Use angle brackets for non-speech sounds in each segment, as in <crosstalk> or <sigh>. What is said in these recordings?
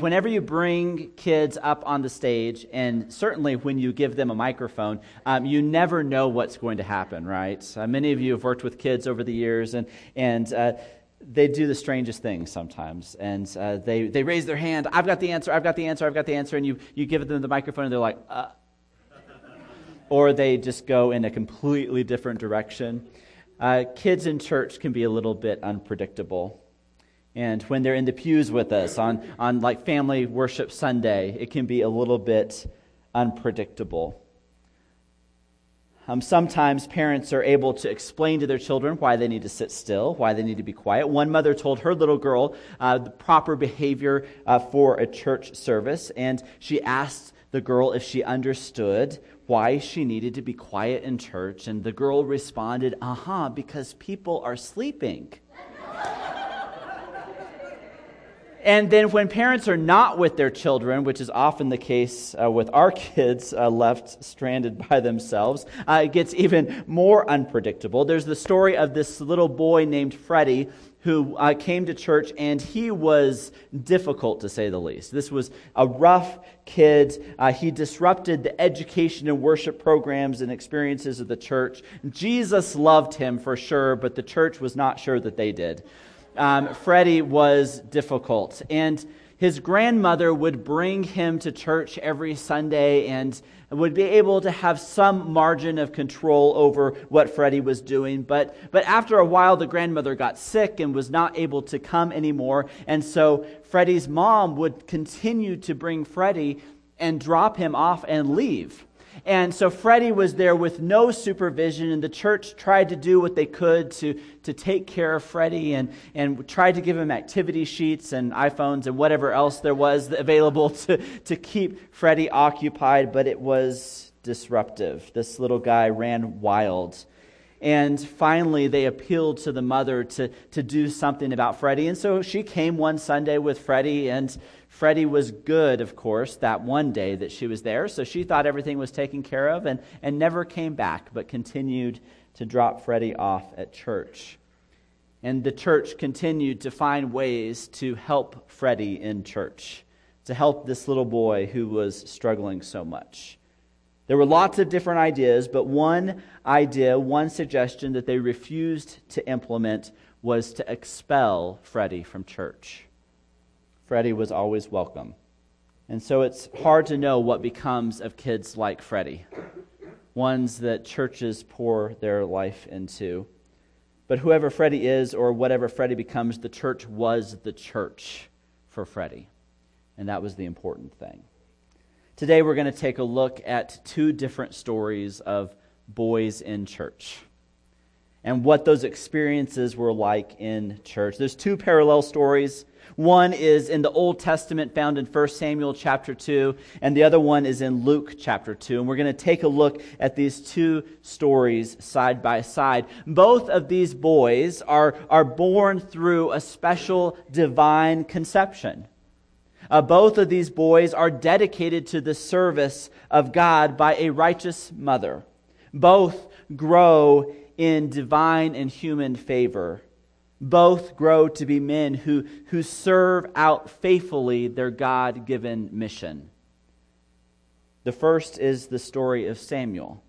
Whenever you bring kids up on the stage, and certainly when you give them a microphone, um, you never know what's going to happen, right? Uh, many of you have worked with kids over the years, and, and uh, they do the strangest things sometimes. And uh, they, they raise their hand, I've got the answer, I've got the answer, I've got the answer, and you, you give them the microphone, and they're like, uh. or they just go in a completely different direction. Uh, kids in church can be a little bit unpredictable. And when they're in the pews with us on, on like family worship Sunday, it can be a little bit unpredictable. Um, sometimes parents are able to explain to their children why they need to sit still, why they need to be quiet. One mother told her little girl uh, the proper behavior uh, for a church service, and she asked the girl if she understood why she needed to be quiet in church. And the girl responded, Uh huh, because people are sleeping. And then when parents are not with their children, which is often the case uh, with our <laughs> kids uh, left stranded by themselves, uh, it gets even more unpredictable. There's the story of this little boy named Freddie who uh, came to church, and he was difficult to say the least. This was a rough kid. Uh, he disrupted the education and worship programs and experiences of the church. Jesus loved him for sure, but the church was not sure that they did um, Freddie was difficult. And his grandmother would bring him to church every Sunday and would be able to have some margin of control over what Freddie was doing. But, but after a while, the grandmother got sick and was not able to come anymore. And so Freddie's mom would continue to bring Freddie and drop him off and leave. And so Freddie was there with no supervision, and the church tried to do what they could to, to take care of Freddie and, and tried to give him activity sheets and iPhones and whatever else there was <laughs> available to, to keep Freddie occupied, but it was disruptive. This little guy ran wild. And finally, they appealed to the mother to, to do something about Freddie. And so she came one Sunday with Freddie, and Freddie was good, of course, that one day that she was there, so she thought everything was taken care of and, and never came back, but continued to drop Freddie off at church. And the church continued to find ways to help Freddie in church, to help this little boy who was struggling so much. There were lots of different ideas, but one idea, one suggestion that they refused to implement was to expel Freddie from church. Freddie was always welcome. And so it's hard to know what becomes of kids like Freddie, ones that churches pour their life into. But whoever Freddie is or whatever Freddie becomes, the church was the church for Freddie. And that was the important thing. Today we're going to take a look at two different stories of boys in church and what those experiences were like in church. There's two parallel stories one is in the Old Testament, found in 1 Samuel chapter 2, and the other one is in Luke chapter 2. And we're going to take a look at these two stories side by side. Both of these boys are, are born through a special divine conception. Uh, both of these boys are dedicated to the service of God by a righteous mother. Both grow in divine and human favor both grow to be men who, who serve out faithfully their God given mission. The first is the story of Samuel.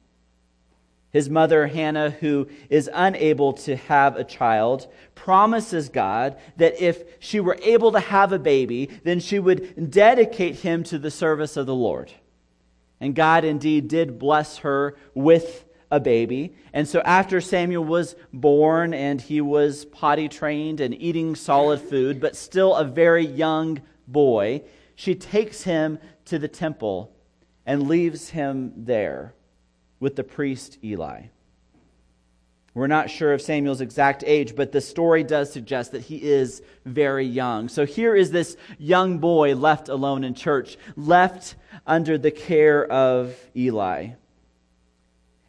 His mother, Hannah, who is unable to have a child, promises God that if she were able to have a baby, then she would dedicate him to the service of the Lord. And God indeed did bless her with a baby. And so after Samuel was born and he was potty trained and eating solid food, but still a very young boy, she takes him to the temple and leaves him there with the priest Eli. We're not sure of Samuel's exact age, but the story does suggest that he is very young. So here is this young boy left alone in church, left under the care of Eli.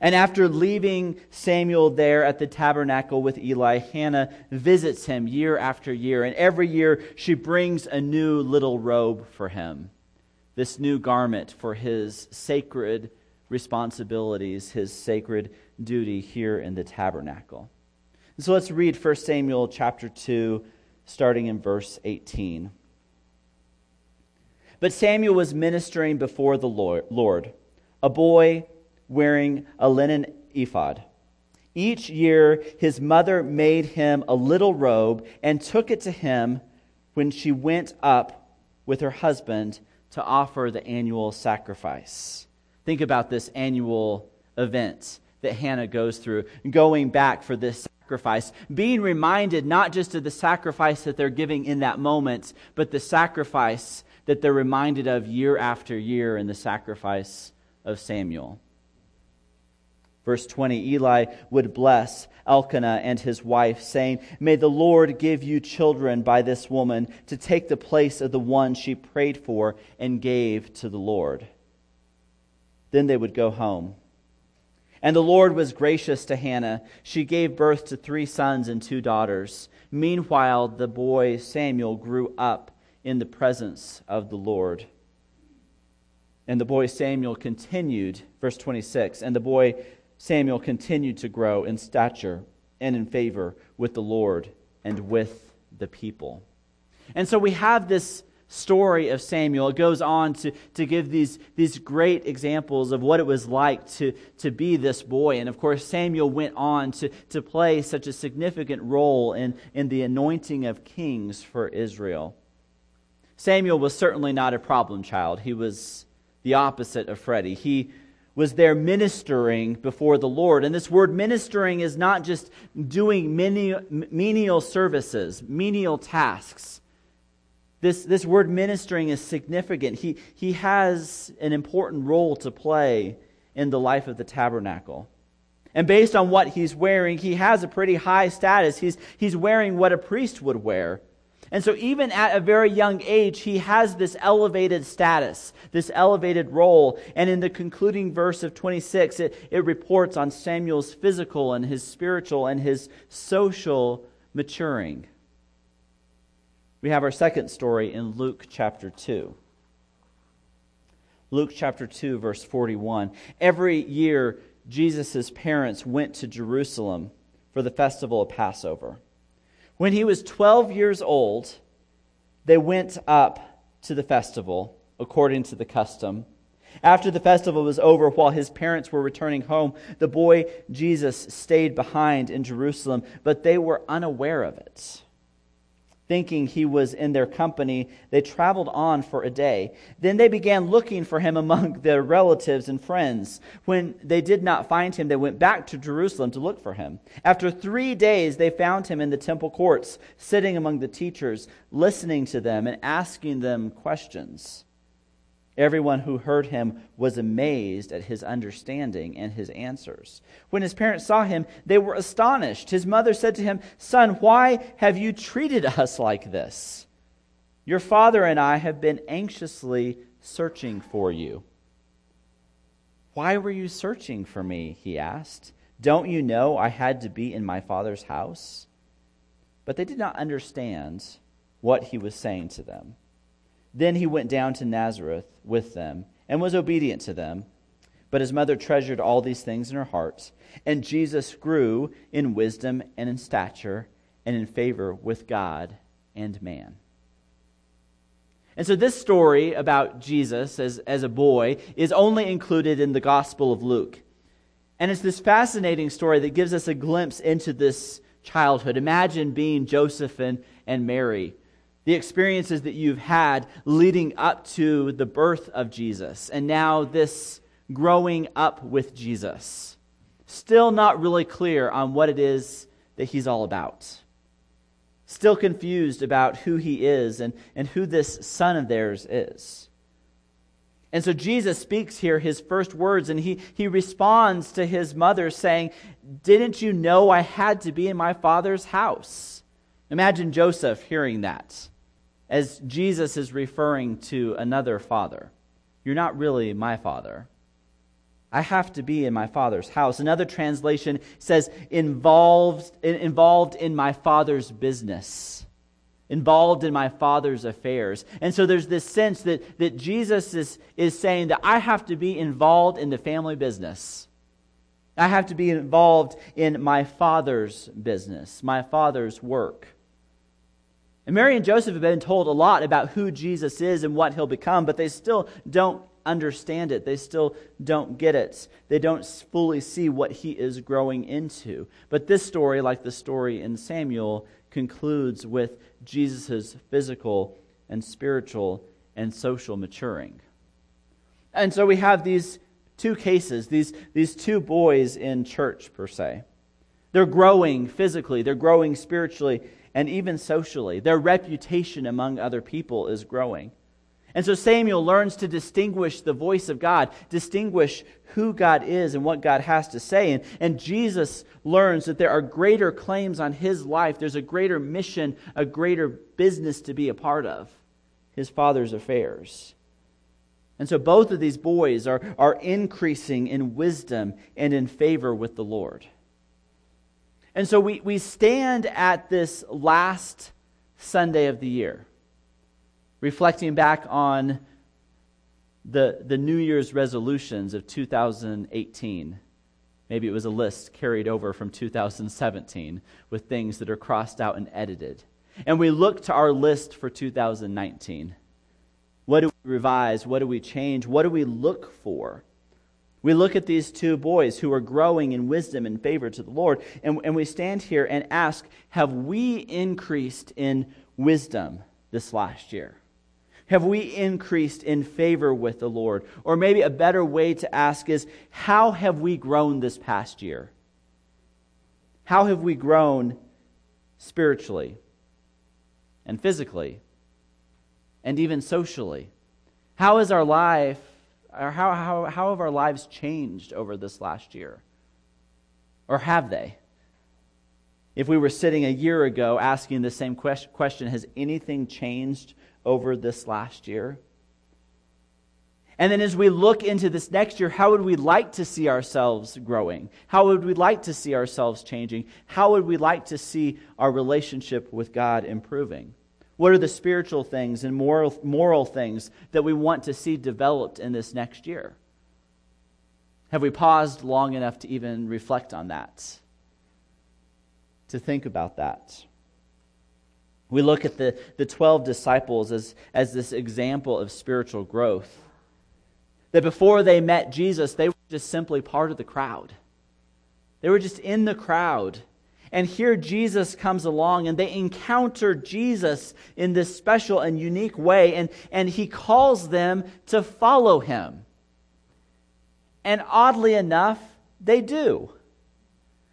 And after leaving Samuel there at the tabernacle with Eli, Hannah visits him year after year. And every year she brings a new little robe for him, this new garment for his sacred responsibilities, his sacred duty here in the tabernacle. so let's read 1 Samuel chapter 2, starting in verse 18. But Samuel was ministering before the Lord, a boy wearing a linen ephod. Each year, his mother made him a little robe and took it to him when she went up with her husband to offer the annual sacrifice. Think about this annual event that Hannah goes through, going back for this sacrifice, being reminded not just of the sacrifice that they're giving in that moment, but the sacrifice that they're reminded of year after year in the sacrifice of Samuel. Verse 20 Eli would bless Elkanah and his wife, saying, May the Lord give you children by this woman to take the place of the one she prayed for and gave to the Lord. Then they would go home. And the Lord was gracious to Hannah. She gave birth to three sons and two daughters. Meanwhile, the boy Samuel grew up in the presence of the Lord. And the boy Samuel continued, verse 26, and the boy Samuel continued to grow in stature and in favor with the Lord and with the people. And so we have this story of Samuel. It goes on to, to give these, these great examples of what it was like to, to be this boy. And of course, Samuel went on to, to play such a significant role in, in the anointing of kings for Israel. Samuel was certainly not a problem child. He was the opposite of Freddie. He was there ministering before the Lord. And this word ministering is not just doing menial services, menial tasks. This, this word ministering is significant. He, he has an important role to play in the life of the tabernacle. And based on what he's wearing, he has a pretty high status. He's, he's wearing what a priest would wear. And so, even at a very young age, he has this elevated status, this elevated role. And in the concluding verse of 26, it, it reports on Samuel's physical and his spiritual and his social maturing. We have our second story in Luke chapter 2. Luke chapter 2, verse 41. Every year, Jesus' parents went to Jerusalem for the festival of Passover. When he was 12 years old, they went up to the festival according to the custom. After the festival was over, while his parents were returning home, the boy Jesus stayed behind in Jerusalem, but they were unaware of it. Thinking he was in their company, they traveled on for a day. Then they began looking for him among <laughs> their relatives and friends. When they did not find him, they went back to Jerusalem to look for him. After three days, they found him in the temple courts, sitting among the teachers, listening to them and asking them questions. Everyone who heard him was amazed at his understanding and his answers. When his parents saw him, they were astonished. His mother said to him, Son, why have you treated us like this? Your father and I have been anxiously searching for you. Why were you searching for me? He asked. Don't you know I had to be in my father's house? But they did not understand what he was saying to them. Then he went down to Nazareth with them and was obedient to them. But his mother treasured all these things in her heart. And Jesus grew in wisdom and in stature and in favor with God and man. And so, this story about Jesus as, as a boy is only included in the Gospel of Luke. And it's this fascinating story that gives us a glimpse into this childhood. Imagine being Joseph and, and Mary the experiences that you've had leading up to the birth of Jesus, and now this growing up with Jesus. Still not really clear on what it is that he's all about. Still confused about who he is and, and who this son of theirs is. And so Jesus speaks here his first words, and he, he responds to his mother saying, Didn't you know I had to be in my father's house? Imagine Joseph hearing that as Jesus is referring to another father. You're not really my father. I have to be in my father's house. Another translation says, involved, involved in my father's business, involved in my father's affairs. And so there's this sense that, that Jesus is, is saying that I have to be involved in the family business. I have to be involved in my father's business, my father's work. And Mary and Joseph have been told a lot about who Jesus is and what he'll become, but they still don't understand it. They still don't get it. They don't fully see what he is growing into. But this story, like the story in Samuel, concludes with Jesus' physical and spiritual and social maturing. And so we have these two cases, these, these two boys in church, per se. They're growing physically, they're growing spiritually, and even socially. Their reputation among other people is growing. And so Samuel learns to distinguish the voice of God, distinguish who God is and what God has to say. And, and Jesus learns that there are greater claims on his life. There's a greater mission, a greater business to be a part of his father's affairs. And so both of these boys are, are increasing in wisdom and in favor with the Lord. And so we, we stand at this last Sunday of the year, reflecting back on the, the New Year's resolutions of 2018. Maybe it was a list carried over from 2017 with things that are crossed out and edited. And we look to our list for 2019. What do we revise? What do we change? What do we look for? We look at these two boys who are growing in wisdom and favor to the Lord, and, and we stand here and ask Have we increased in wisdom this last year? Have we increased in favor with the Lord? Or maybe a better way to ask is How have we grown this past year? How have we grown spiritually and physically and even socially? How is our life or how, how, how have our lives changed over this last year? Or have they? If we were sitting a year ago asking the same question, has anything changed over this last year? And then as we look into this next year, how would we like to see ourselves growing? How would we like to see ourselves changing? How would we like to see our relationship with God improving? What are the spiritual things and moral, moral things that we want to see developed in this next year? Have we paused long enough to even reflect on that? To think about that? We look at the, the 12 disciples as, as this example of spiritual growth. That before they met Jesus, they were just simply part of the crowd. They were just in the crowd and here Jesus comes along and they encounter Jesus in this special and unique way, and, and he calls them to follow him. And oddly enough, they do.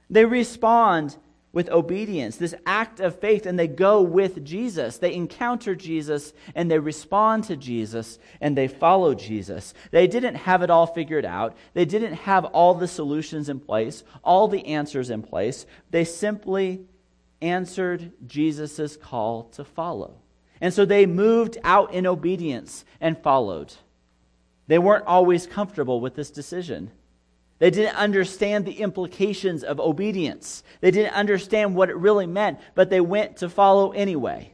They respond with obedience, this act of faith, and they go with Jesus. They encounter Jesus and they respond to Jesus and they follow Jesus. They didn't have it all figured out, they didn't have all the solutions in place, all the answers in place. They simply answered Jesus' call to follow. And so they moved out in obedience and followed. They weren't always comfortable with this decision. They didn't understand the implications of obedience. They didn't understand what it really meant, but they went to follow anyway.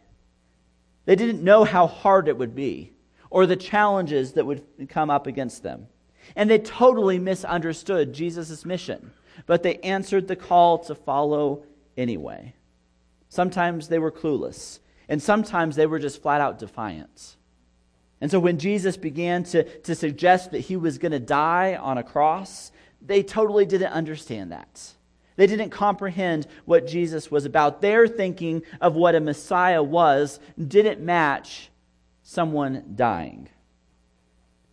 They didn't know how hard it would be or the challenges that would come up against them. And they totally misunderstood Jesus' mission, but they answered the call to follow anyway. Sometimes they were clueless, and sometimes they were just flat out defiant. And so when Jesus began to, to suggest that he was going to die on a cross, they totally didn't understand that. They didn't comprehend what Jesus was about. Their thinking of what a Messiah was didn't match someone dying.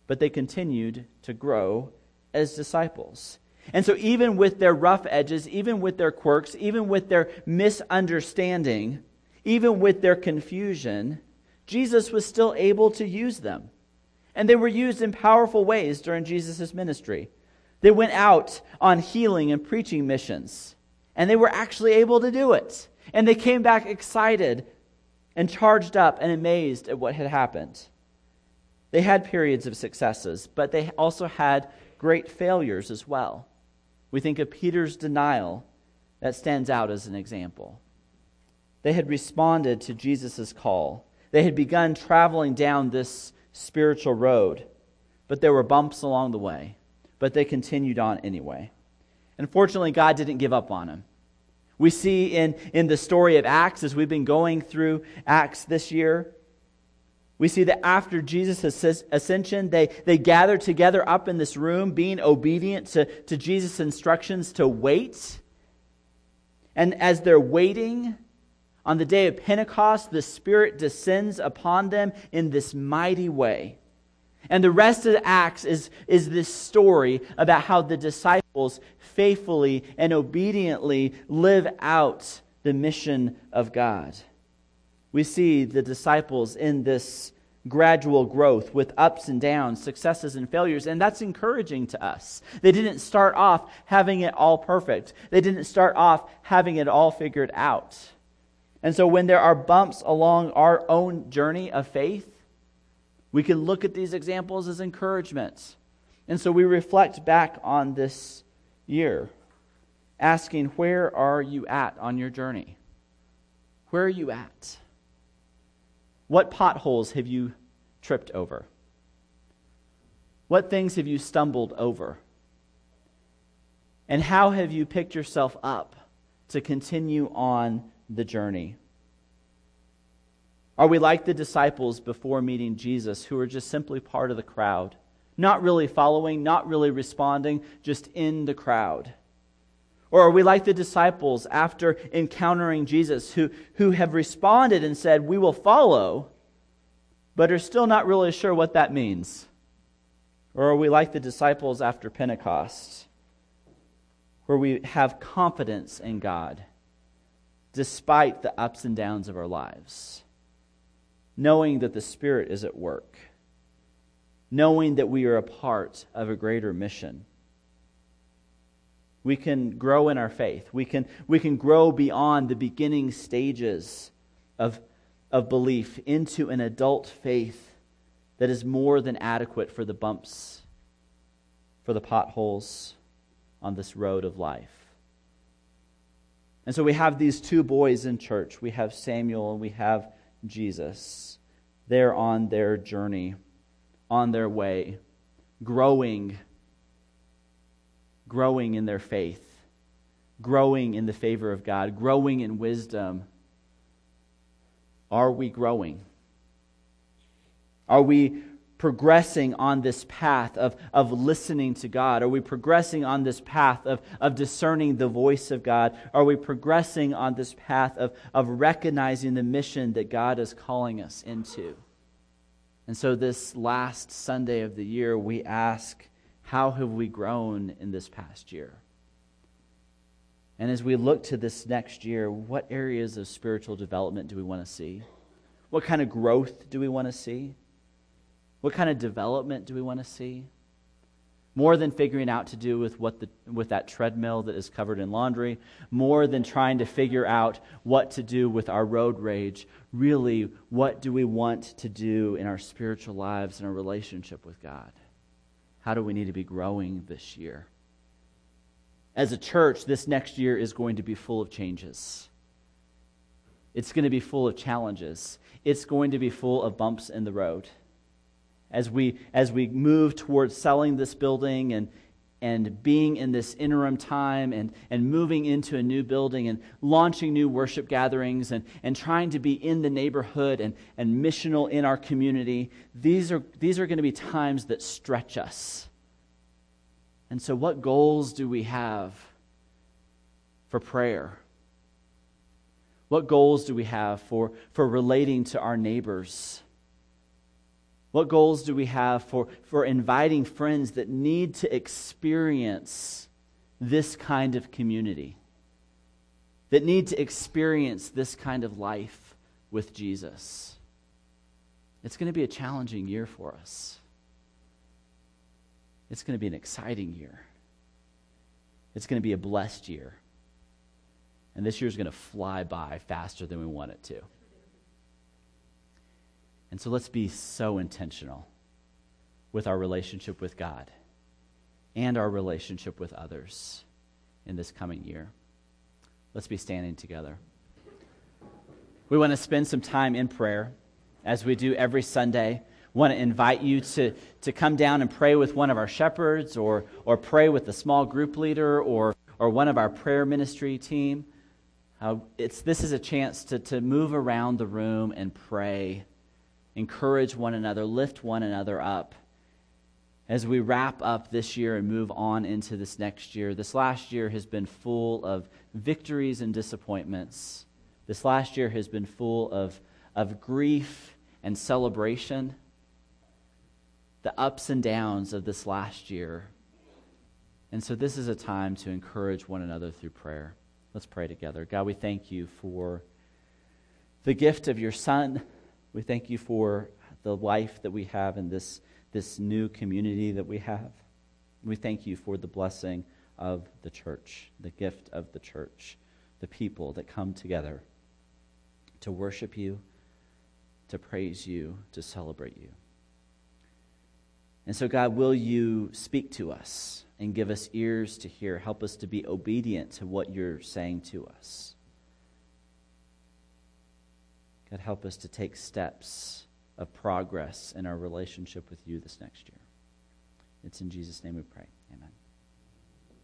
But they continued to grow as disciples. And so, even with their rough edges, even with their quirks, even with their misunderstanding, even with their confusion, Jesus was still able to use them. And they were used in powerful ways during Jesus' ministry. They went out on healing and preaching missions, and they were actually able to do it. And they came back excited and charged up and amazed at what had happened. They had periods of successes, but they also had great failures as well. We think of Peter's denial that stands out as an example. They had responded to Jesus' call. They had begun traveling down this spiritual road, but there were bumps along the way but they continued on anyway. Unfortunately, God didn't give up on them. We see in, in the story of Acts, as we've been going through Acts this year, we see that after Jesus' ascension, they, they gather together up in this room, being obedient to, to Jesus' instructions to wait. And as they're waiting, on the day of Pentecost, the Spirit descends upon them in this mighty way. And the rest of Acts is, is this story about how the disciples faithfully and obediently live out the mission of God. We see the disciples in this gradual growth with ups and downs, successes and failures, and that's encouraging to us. They didn't start off having it all perfect, they didn't start off having it all figured out. And so when there are bumps along our own journey of faith, we can look at these examples as encouragements. And so we reflect back on this year, asking, Where are you at on your journey? Where are you at? What potholes have you tripped over? What things have you stumbled over? And how have you picked yourself up to continue on the journey? Are we like the disciples before meeting Jesus who are just simply part of the crowd? Not really following, not really responding, just in the crowd? Or are we like the disciples after encountering Jesus who, who have responded and said, We will follow, but are still not really sure what that means? Or are we like the disciples after Pentecost, where we have confidence in God despite the ups and downs of our lives? Knowing that the Spirit is at work, knowing that we are a part of a greater mission. We can grow in our faith. We can, we can grow beyond the beginning stages of, of belief into an adult faith that is more than adequate for the bumps, for the potholes on this road of life. And so we have these two boys in church. We have Samuel and we have Jesus. They're on their journey, on their way, growing, growing in their faith, growing in the favor of God, growing in wisdom. Are we growing? Are we progressing on this path of, of listening to God? Are we progressing on this path of, of discerning the voice of God? Are we progressing on this path of, of recognizing the mission that God is calling us into? And so, this last Sunday of the year, we ask, How have we grown in this past year? And as we look to this next year, what areas of spiritual development do we want to see? What kind of growth do we want to see? What kind of development do we want to see? More than figuring out to do with what the, with that treadmill that is covered in laundry, more than trying to figure out what to do with our road rage, really, what do we want to do in our spiritual lives and our relationship with God? How do we need to be growing this year? As a church, this next year is going to be full of changes. It's going to be full of challenges. It's going to be full of bumps in the road as we, as we move towards selling this building and, and being in this interim time and, and moving into a new building and launching new worship gatherings and, and trying to be in the neighborhood and, and missional in our community, these are, these are going to be times that stretch us. And so, what goals do we have for prayer? What goals do we have for, for relating to our neighbors? What goals do we have for, for inviting friends that need to experience this kind of community, that need to experience this kind of life with Jesus? It's going to be a challenging year for us. It's going to be an exciting year. It's going to be a blessed year. And this year is going to fly by faster than we want it to. And so let's be so intentional with our relationship with God and our relationship with others in this coming year. Let's be standing together. We want to spend some time in prayer as we do every Sunday. Want to invite you to, to come down and pray with one of our shepherds or, or pray with a small group leader or, or one of our prayer ministry team. uh, it's, this is a chance to, to move around the room and pray, encourage one another, lift one another up. As we wrap up this year and move on into this next year, this last year has been full of victories and disappointments. This last year has been full of, of grief and celebration. The ups and downs of this last year. And so, this is a time to encourage one another through prayer. Let's pray together. God, we thank you for the gift of your Son. We thank you for the life that we have in this, this new community that we have. We thank you for the blessing of the church, the gift of the church, the people that come together to worship you, to praise you, to celebrate you. And so, God, will you speak to us? and give us ears to hear. Help us to be obedient to what you're saying to us. God, help us to take steps of progress in our relationship with you this next year. It's in Jesus' name we pray.